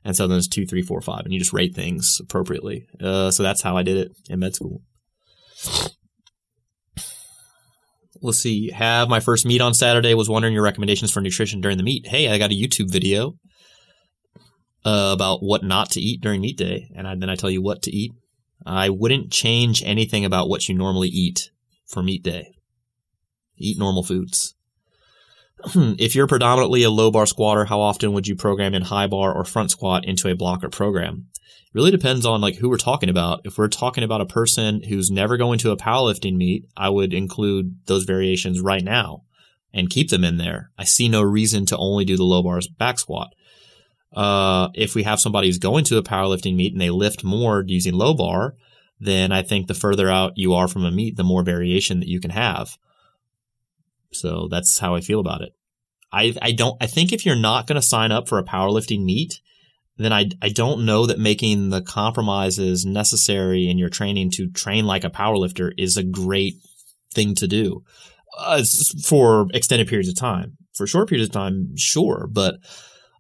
And so then there's two, three, four, five, and you just rate things appropriately. Uh, so that's how I did it in med school. Let's see. Have my first meet on Saturday. Was wondering your recommendations for nutrition during the meet. Hey, I got a YouTube video uh, about what not to eat during meet day, and I, then I tell you what to eat. I wouldn't change anything about what you normally eat for meat day. Eat normal foods. if you're predominantly a low bar squatter, how often would you program in high bar or front squat into a blocker program? It really depends on like who we're talking about. If we're talking about a person who's never going to a powerlifting meet, I would include those variations right now and keep them in there. I see no reason to only do the low bars back squat. Uh, if we have somebody who's going to a powerlifting meet and they lift more using low bar, then I think the further out you are from a meet, the more variation that you can have. So that's how I feel about it. I, I don't, I think if you're not going to sign up for a powerlifting meet, then I, I don't know that making the compromises necessary in your training to train like a powerlifter is a great thing to do uh, for extended periods of time. For short periods of time, sure, but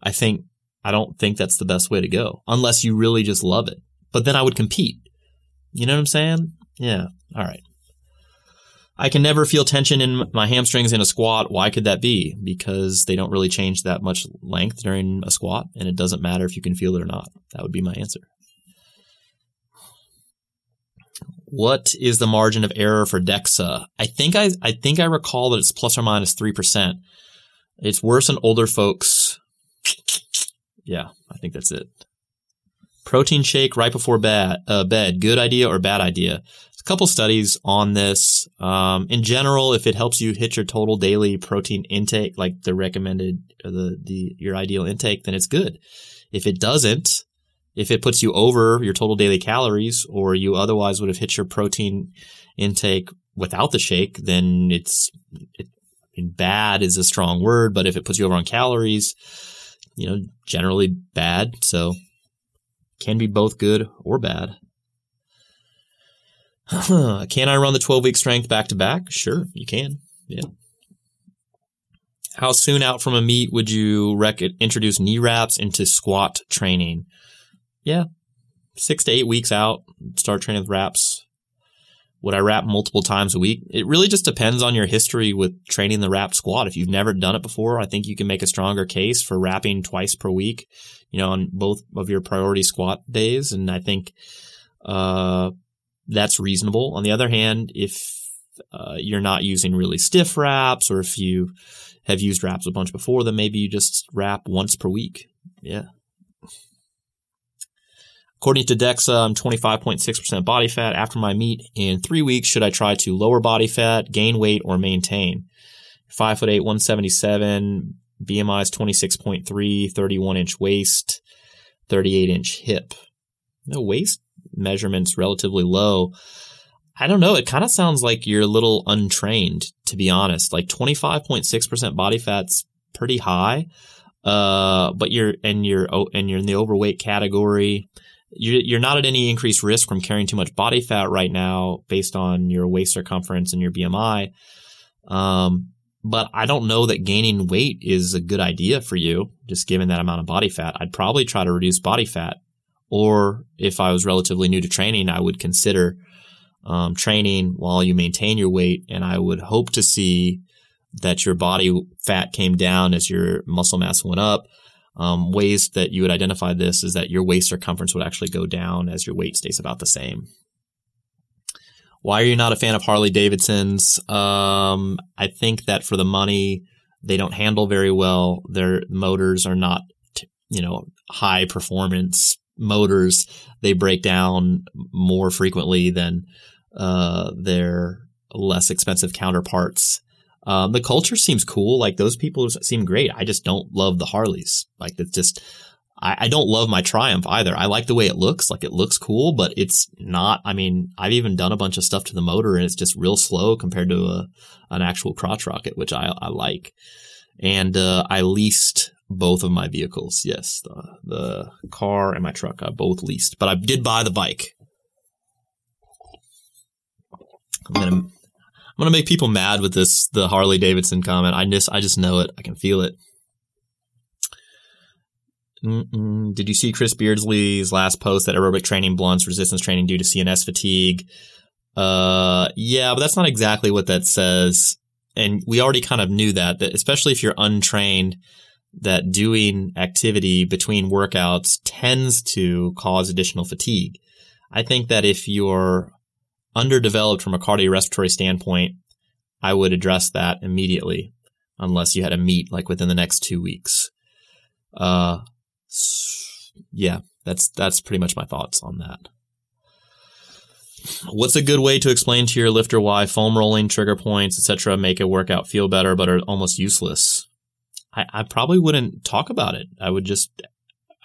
I think I don't think that's the best way to go unless you really just love it. But then I would compete. You know what I'm saying? Yeah. All right. I can never feel tension in my hamstrings in a squat. Why could that be? Because they don't really change that much length during a squat, and it doesn't matter if you can feel it or not. That would be my answer. What is the margin of error for DEXA? I think I I think I recall that it's plus or minus three percent. It's worse in older folks. Yeah, I think that's it. Protein shake right before bed. Uh, bed. Good idea or bad idea? a couple studies on this. Um, in general, if it helps you hit your total daily protein intake, like the recommended, the, the, your ideal intake, then it's good. If it doesn't, if it puts you over your total daily calories or you otherwise would have hit your protein intake without the shake, then it's, it, I mean, bad is a strong word, but if it puts you over on calories, you know, generally bad. So can be both good or bad. can I run the 12 week strength back to back? Sure, you can. Yeah. How soon out from a meet would you rec- introduce knee wraps into squat training? Yeah, six to eight weeks out, start training with wraps. Would I wrap multiple times a week? It really just depends on your history with training the wrapped squat. If you've never done it before, I think you can make a stronger case for wrapping twice per week, you know, on both of your priority squat days. And I think, uh, that's reasonable. On the other hand, if uh, you're not using really stiff wraps, or if you have used wraps a bunch before, then maybe you just wrap once per week. Yeah. According to DEXA, I'm 25.6% body fat after my meet. In three weeks, should I try to lower body fat, gain weight, or maintain? Five foot eight, 177, BMI is 26.3, 31 inch waist, 38 inch hip. No waist measurements relatively low. I don't know. It kind of sounds like you're a little untrained, to be honest. Like 25.6% body fat's pretty high. Uh, but you're, and you're, and you're in the overweight category. You're, not at any increased risk from carrying too much body fat right now based on your waist circumference and your BMI. Um, but I don't know that gaining weight is a good idea for you, just given that amount of body fat. I'd probably try to reduce body fat or if I was relatively new to training, I would consider um, training while you maintain your weight. And I would hope to see that your body fat came down as your muscle mass went up. Um, ways that you would identify this is that your waist circumference would actually go down as your weight stays about the same. Why are you not a fan of Harley Davidsons? Um, I think that for the money, they don't handle very well. Their motors are not, you know, high performance motors, they break down more frequently than uh, their less expensive counterparts. Um, the culture seems cool. Like those people seem great. I just don't love the Harleys. Like it's just, I, I don't love my Triumph either. I like the way it looks. Like it looks cool, but it's not. I mean, I've even done a bunch of stuff to the motor, and it's just real slow compared to a an actual crotch rocket, which I I like. And uh, I leased both of my vehicles. Yes, the the car and my truck I both leased, but I did buy the bike. I'm gonna I'm gonna make people mad with this the Harley Davidson comment. I just I just know it. I can feel it. Mm-mm. Did you see Chris Beardsley's last post that aerobic training blunts resistance training due to CNS fatigue? Uh, yeah, but that's not exactly what that says. And we already kind of knew that, that especially if you're untrained, that doing activity between workouts tends to cause additional fatigue. I think that if you're underdeveloped from a cardiorespiratory standpoint, I would address that immediately, unless you had a meet like within the next two weeks. Uh, yeah, that's that's pretty much my thoughts on that. What's a good way to explain to your lifter why foam rolling, trigger points, etc., make a workout feel better but are almost useless? I, I probably wouldn't talk about it. I would just,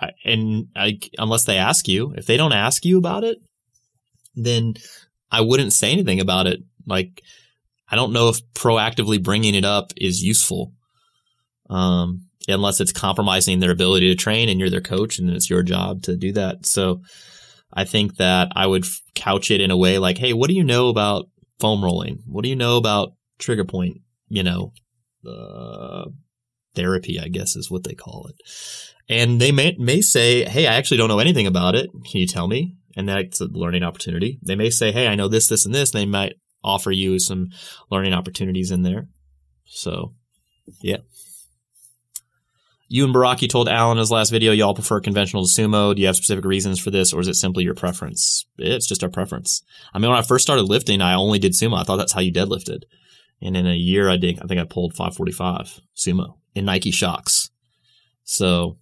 I, and I, unless they ask you, if they don't ask you about it, then I wouldn't say anything about it. Like, I don't know if proactively bringing it up is useful. Um, unless it's compromising their ability to train and you're their coach and it's your job to do that. So I think that I would couch it in a way like, Hey, what do you know about foam rolling? What do you know about trigger point? You know, uh, therapy, I guess is what they call it. And they may, may say, Hey, I actually don't know anything about it. Can you tell me? And that's a learning opportunity. They may say, Hey, I know this, this, and this. And they might offer you some learning opportunities in there. So yeah. You and Baraki told Alan in his last video y'all prefer conventional to sumo. Do you have specific reasons for this, or is it simply your preference? It's just our preference. I mean, when I first started lifting, I only did sumo. I thought that's how you deadlifted. And in a year, I did. I think I pulled 545 sumo in Nike Shox. So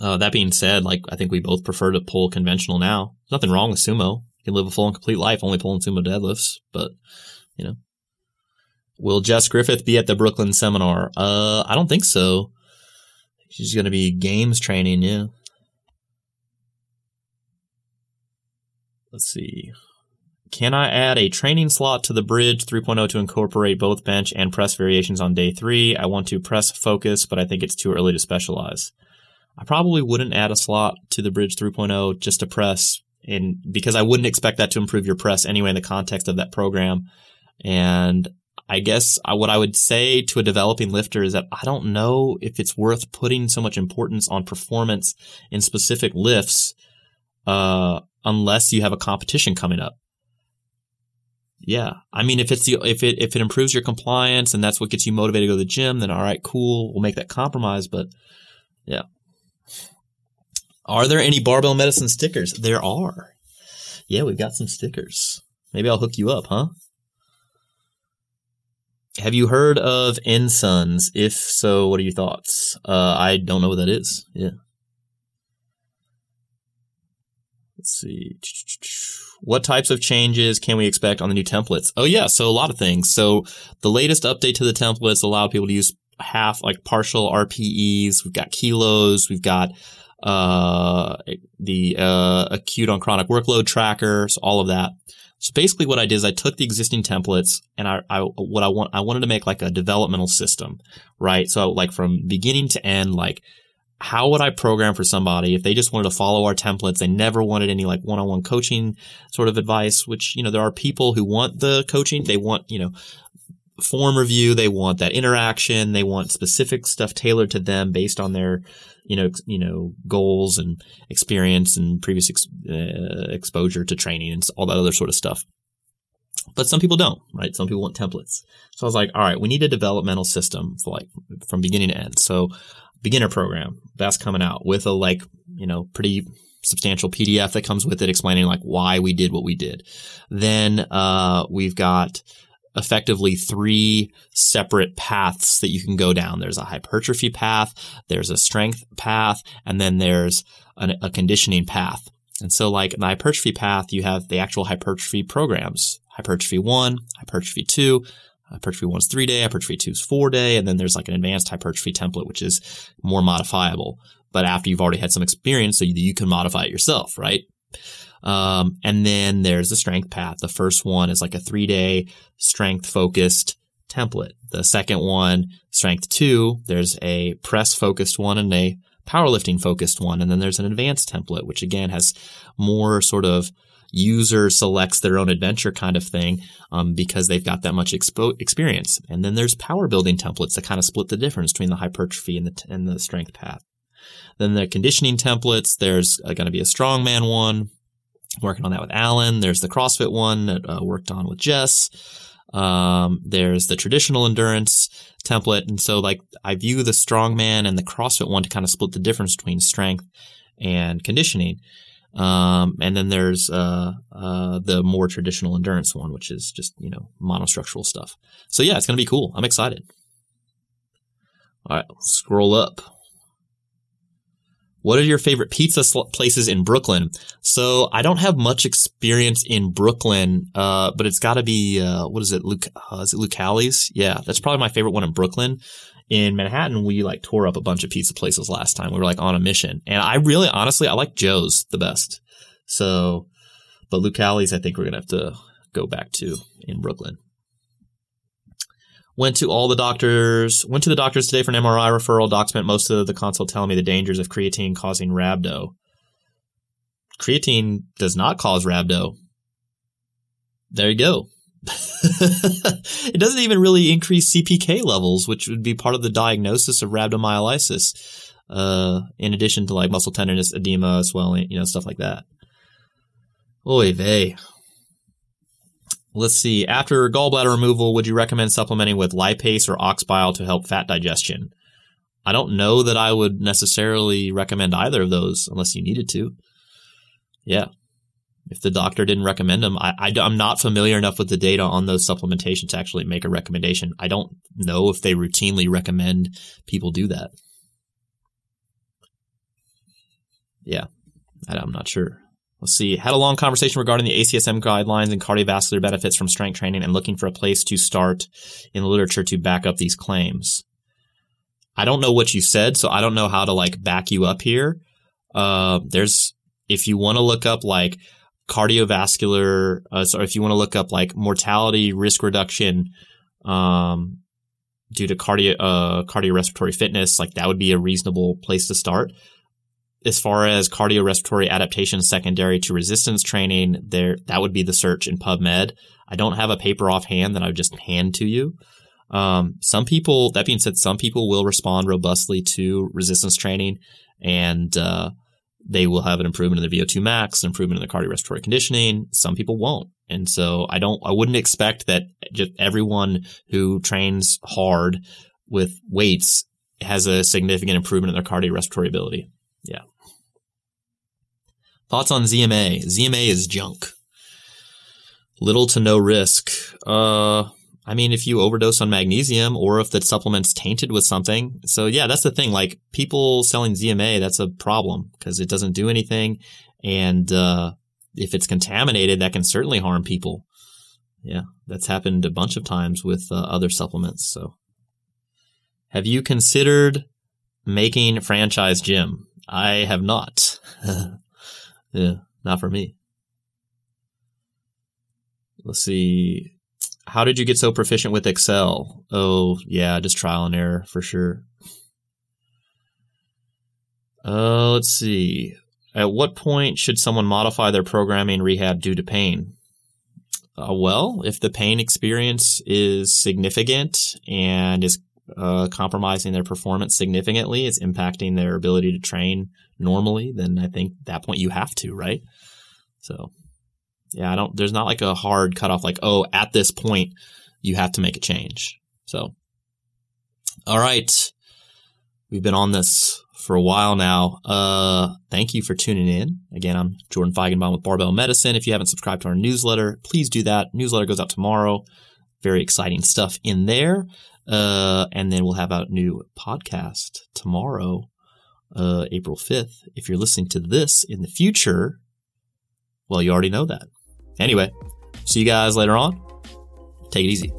uh, that being said, like I think we both prefer to pull conventional now. There's nothing wrong with sumo. You can live a full and complete life only pulling sumo deadlifts, but you know. Will Jess Griffith be at the Brooklyn seminar? Uh, I don't think so. She's going to be games training, yeah. Let's see. Can I add a training slot to the Bridge 3.0 to incorporate both bench and press variations on day three? I want to press focus, but I think it's too early to specialize. I probably wouldn't add a slot to the Bridge 3.0 just to press and because I wouldn't expect that to improve your press anyway in the context of that program. And I guess what I would say to a developing lifter is that I don't know if it's worth putting so much importance on performance in specific lifts, uh, unless you have a competition coming up. Yeah. I mean, if it's the, if it, if it improves your compliance and that's what gets you motivated to go to the gym, then all right, cool. We'll make that compromise. But yeah. Are there any barbell medicine stickers? There are. Yeah, we've got some stickers. Maybe I'll hook you up, huh? Have you heard of NSUNS? If so, what are your thoughts? Uh, I don't know what that is. Yeah. Let's see. What types of changes can we expect on the new templates? Oh yeah, so a lot of things. So the latest update to the templates allowed people to use half, like partial RPEs. We've got kilos. We've got uh, the uh, acute on chronic workload tracker. So all of that. So basically what I did is I took the existing templates and I, I, what I want, I wanted to make like a developmental system, right? So like from beginning to end, like how would I program for somebody if they just wanted to follow our templates? They never wanted any like one-on-one coaching sort of advice, which, you know, there are people who want the coaching. They want, you know, form review. They want that interaction. They want specific stuff tailored to them based on their, you know, you know, goals and experience and previous ex- uh, exposure to training and all that other sort of stuff. But some people don't, right? Some people want templates. So I was like, all right, we need a developmental system for like from beginning to end. So beginner program that's coming out with a like, you know, pretty substantial PDF that comes with it explaining like why we did what we did. Then, uh, we've got, effectively three separate paths that you can go down. There's a hypertrophy path, there's a strength path, and then there's an, a conditioning path. And so like the hypertrophy path, you have the actual hypertrophy programs. Hypertrophy one, hypertrophy two, hypertrophy one is three day, hypertrophy two is four day, and then there's like an advanced hypertrophy template, which is more modifiable. but after you've already had some experience so you, you can modify it yourself, right? Um, and then there's the strength path. The first one is like a three day strength focused template. The second one, strength two, there's a press focused one and a powerlifting focused one. And then there's an advanced template, which again has more sort of user selects their own adventure kind of thing um, because they've got that much expo- experience. And then there's power building templates that kind of split the difference between the hypertrophy and the, t- and the strength path. Then the conditioning templates, there's uh, going to be a strongman one, working on that with Alan. There's the CrossFit one that uh, worked on with Jess. Um, there's the traditional endurance template. And so like I view the strongman and the CrossFit one to kind of split the difference between strength and conditioning. Um, and then there's uh, uh, the more traditional endurance one, which is just you know monostructural stuff. So yeah, it's gonna be cool. I'm excited. All right, scroll up. What are your favorite pizza sl- places in Brooklyn? So I don't have much experience in Brooklyn, uh, but it's got to be uh, what is it? Luke, uh, is it Lucali's? Yeah, that's probably my favorite one in Brooklyn. In Manhattan, we like tore up a bunch of pizza places last time. We were like on a mission, and I really, honestly, I like Joe's the best. So, but Lucali's, I think we're gonna have to go back to in Brooklyn. Went to all the doctors, went to the doctors today for an MRI referral. Doc spent most of the consult telling me the dangers of creatine causing rhabdo. Creatine does not cause rhabdo. There you go. it doesn't even really increase CPK levels, which would be part of the diagnosis of rhabdomyolysis. Uh, in addition to like muscle tenderness, edema, swelling, you know, stuff like that. Oy vey. Let's see. After gallbladder removal, would you recommend supplementing with lipase or ox bile to help fat digestion? I don't know that I would necessarily recommend either of those unless you needed to. Yeah. If the doctor didn't recommend them, I, I, I'm not familiar enough with the data on those supplementation to actually make a recommendation. I don't know if they routinely recommend people do that. Yeah, I'm not sure. Let's see. Had a long conversation regarding the ACSM guidelines and cardiovascular benefits from strength training and looking for a place to start in the literature to back up these claims. I don't know what you said, so I don't know how to like back you up here. Uh, there's, if you want to look up like cardiovascular, uh, so if you want to look up like mortality risk reduction, um, due to cardio, uh, cardiorespiratory fitness, like that would be a reasonable place to start as far as cardiorespiratory adaptation secondary to resistance training, there that would be the search in PubMed. I don't have a paper offhand that I would just hand to you. Um, some people, that being said, some people will respond robustly to resistance training, and uh, they will have an improvement in their VO2 max, an improvement in their cardiorespiratory conditioning. Some people won't, and so I don't, I wouldn't expect that just everyone who trains hard with weights has a significant improvement in their cardiorespiratory ability. Yeah. Thoughts on ZMA? ZMA is junk. Little to no risk. Uh, I mean, if you overdose on magnesium or if the supplement's tainted with something. So yeah, that's the thing. Like people selling ZMA, that's a problem because it doesn't do anything. And, uh, if it's contaminated, that can certainly harm people. Yeah, that's happened a bunch of times with uh, other supplements. So have you considered making franchise gym? I have not. Yeah, not for me. Let's see. How did you get so proficient with Excel? Oh, yeah, just trial and error for sure. Uh, let's see. At what point should someone modify their programming rehab due to pain? Uh, well, if the pain experience is significant and is uh, compromising their performance significantly, it's impacting their ability to train normally, then I think that point you have to, right? So, yeah, I don't, there's not like a hard cutoff like, oh, at this point, you have to make a change. So, all right. We've been on this for a while now. Uh, thank you for tuning in. Again, I'm Jordan Feigenbaum with Barbell Medicine. If you haven't subscribed to our newsletter, please do that. Newsletter goes out tomorrow. Very exciting stuff in there. Uh, and then we'll have a new podcast tomorrow, uh, April 5th. If you're listening to this in the future, well, you already know that. Anyway, see you guys later on. Take it easy.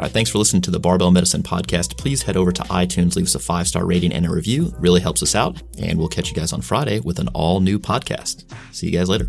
All right, thanks for listening to the Barbell Medicine podcast. Please head over to iTunes, leave us a five star rating and a review. It really helps us out. And we'll catch you guys on Friday with an all new podcast. See you guys later.